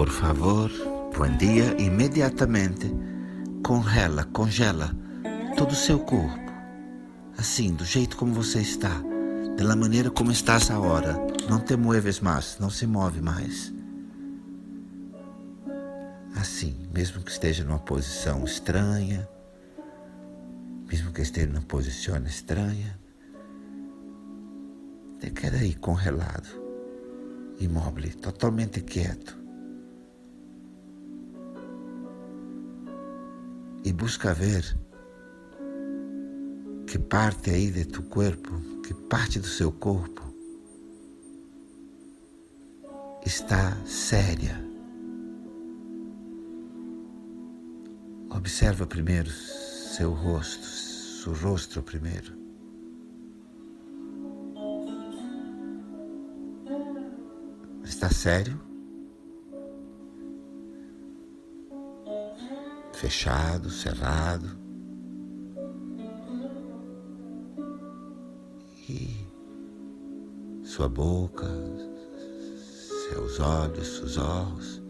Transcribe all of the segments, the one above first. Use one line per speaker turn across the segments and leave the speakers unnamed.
Por favor, bom dia imediatamente congela, congela todo o seu corpo. Assim, do jeito como você está, da maneira como estás agora. Não te mueves mais, não se move mais. Assim, mesmo que esteja numa posição estranha, mesmo que esteja numa posição estranha, te queda aí congelado, imóvel, totalmente quieto. E busca ver que parte aí de tu corpo, que parte do seu corpo está séria. Observa primeiro seu rosto, seu rosto primeiro. Está sério? Fechado, cerrado. E sua boca, seus olhos, seus olhos.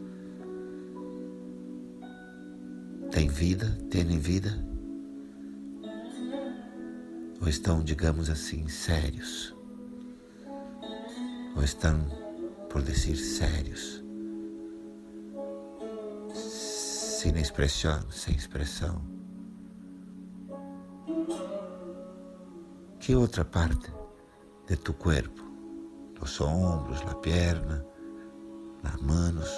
Tem vida? Têm vida? Ou estão, digamos assim, sérios? Ou estão, por dizer, sérios? Sem expressão, sem expressão. Que outra parte de tu corpo? Los ombros, la perna, nas manos,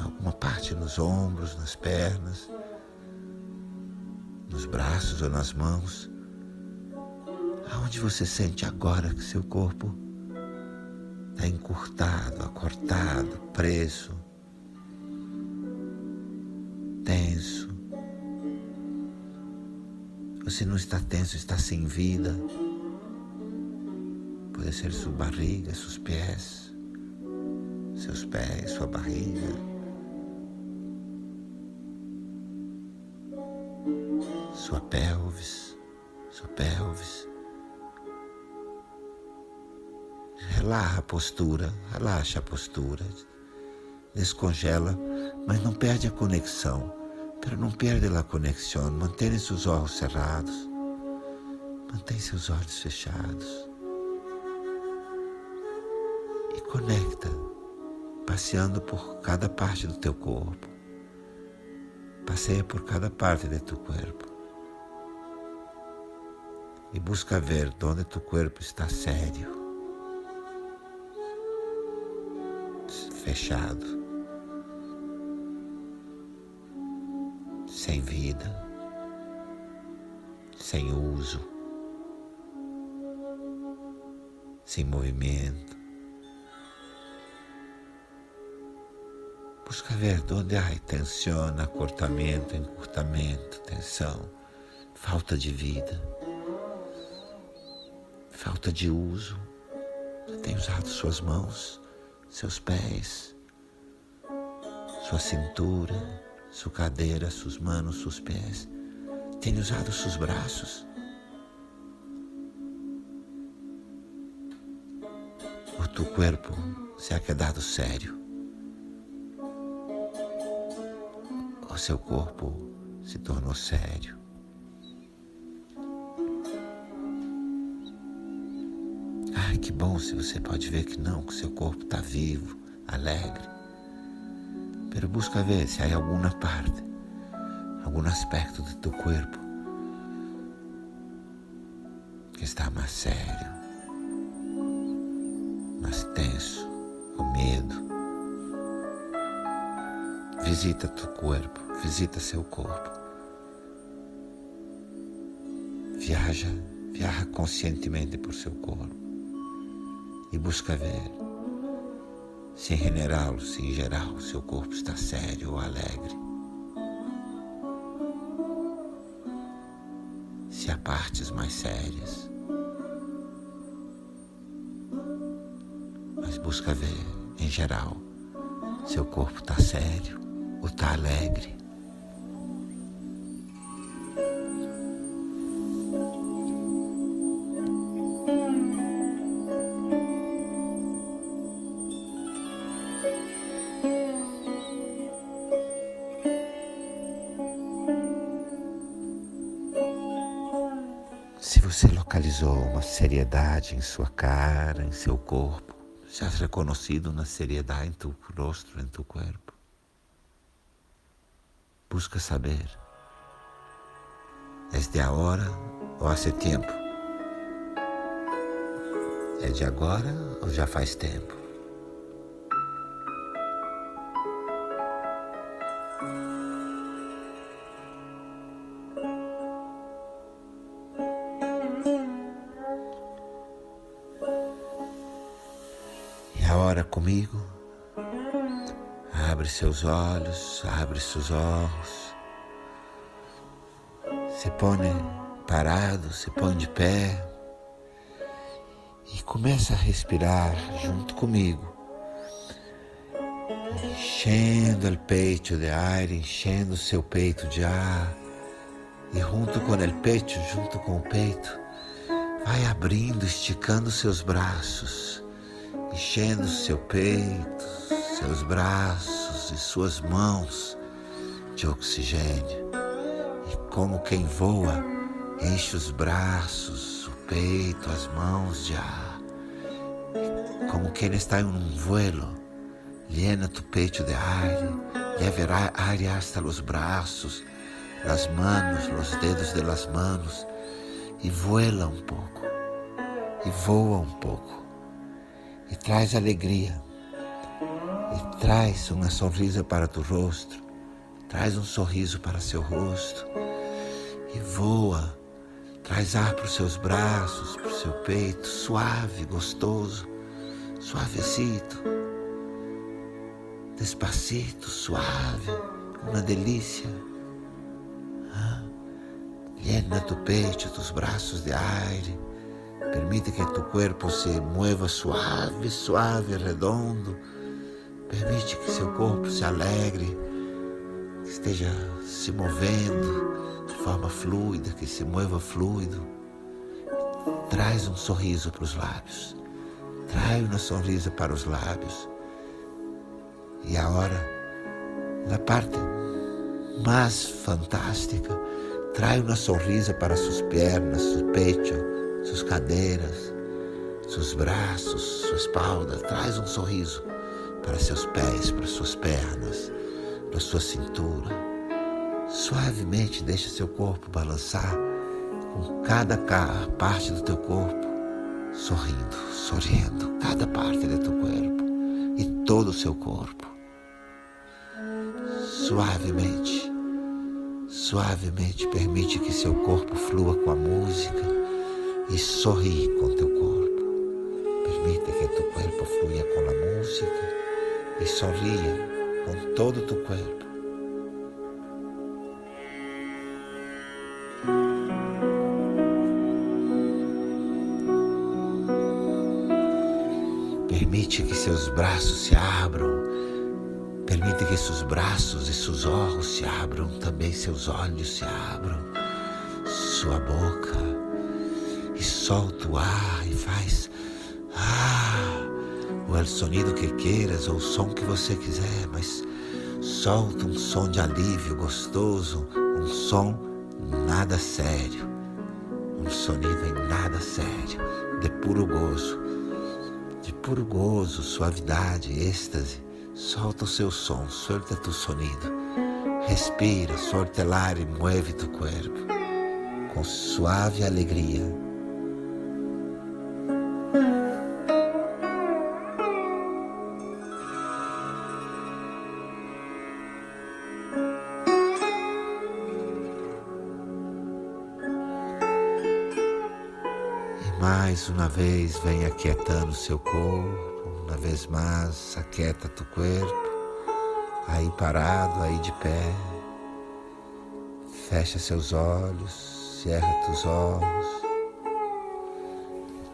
alguma parte nos ombros, nas pernas, nos braços ou nas mãos. Aonde você sente agora que seu corpo está encurtado, acortado, preso, tenso. Você não está tenso, está sem vida. Pode ser sua barriga, seus pés seus pés, sua barriga. Sua pelvis, sua pelvis. Relaxa a postura, relaxa a postura. Descongela, mas não perde a conexão. Pero não perde a conexão. Mantenha seus olhos cerrados. Mantenha seus olhos fechados. E conecta passeando por cada parte do teu corpo. Passeia por cada parte de tu corpo. E busca ver onde tu corpo está sério, fechado, sem vida, sem uso, sem movimento. Busca ver onde há tensão, acortamento, encurtamento, tensão, falta de vida, falta de uso. Você tem usado suas mãos, seus pés, sua cintura, sua cadeira, suas mãos, seus pés. Tem usado seus braços. O teu corpo se ha quedado sério. o seu corpo se tornou sério. Ai, que bom se você pode ver que não, que seu corpo está vivo, alegre. Pero busca ver se há alguma parte, algum aspecto do teu corpo que está mais sério, mais tenso, com medo. Visita teu corpo, visita seu corpo. Viaja, viaja conscientemente por seu corpo e busca ver se em geral, se em geral seu corpo está sério ou alegre. Se há partes mais sérias. Mas busca ver, em geral, seu corpo está sério ou está alegre. Localizou uma seriedade em sua cara, em seu corpo. Já has reconhecido uma seriedade em tu rosto, em tu corpo. Busca saber. É de agora ou há tempo? É de agora ou já faz tempo? Comigo. Abre seus olhos, abre seus olhos. Se põe parado, se põe de pé e começa a respirar junto comigo, enchendo o peito de ar, enchendo o seu peito de ar e junto com o peito, junto com o peito, vai abrindo, esticando seus braços enchendo seu peito, seus braços e suas mãos de oxigênio. E como quem voa, enche os braços, o peito, as mãos de ar. E como quem está em um vuelo, llena tu peito de ar, leva aire hasta los braços, las manos, los dedos de las manos, e vuela um pouco, e voa um pouco e traz alegria, e traz uma sorriso para tu rosto, traz um sorriso para seu rosto, e voa, traz ar para os seus braços, para o seu peito, suave, gostoso, suavecito, despacito, suave, uma delícia. Ah, llena tu peito, tus braços de aire Permite que tu corpo se mueva suave, suave, redondo. Permite que seu corpo se alegre, que esteja se movendo de forma fluida, que se mueva fluido. Traz um sorriso para os lábios. Traz uma sorriso para os lábios. E agora, na parte mais fantástica, traz uma sorriso para suas pernas, seu peito, suas cadeiras, seus braços, sua espalda. Traz um sorriso para seus pés, para suas pernas, para sua cintura. Suavemente deixa seu corpo balançar com cada parte do teu corpo sorrindo, sorrindo, cada parte do teu corpo e todo o seu corpo. Suavemente, suavemente permite que seu corpo flua com a música e sorri com teu corpo. Permite que tu corpo fluya com a música e sorria com todo tu corpo. Permite que seus braços se abram. Permite que seus braços e seus olhos se abram, também seus olhos se abram, sua boca solta o ar e faz ah, o sonido que queiras ou o som que você quiser, mas solta um som de alívio gostoso, um som nada sério, um sonido em nada sério, de puro gozo, de puro gozo, suavidade, êxtase. Solta o seu som, solta tu sonido. Respira, solta o ar e mueve tu corpo com suave alegria Mais uma vez, vem aquietando seu corpo, uma vez mais, aquieta tu corpo, aí parado, aí de pé. Fecha seus olhos, cerra teus olhos.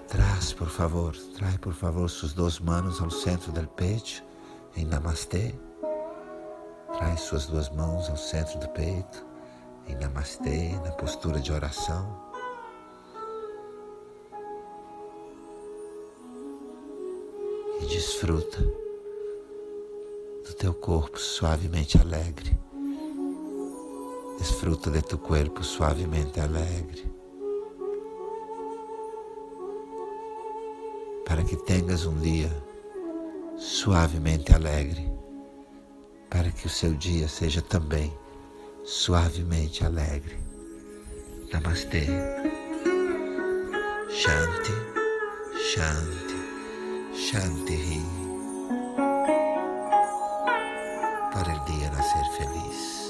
Traz, por favor, traz, por favor, suas duas mãos ao centro do peito, em Namastê. Traz suas duas mãos ao centro do peito, em Namastê, na postura de oração. Desfruta do teu corpo suavemente alegre. Desfruta de tu corpo suavemente alegre. para que tenhas um dia suavemente alegre, para que o seu dia seja também suavemente alegre. Namastê. Shanti, Shanti, Shanti para el día nacer feliz.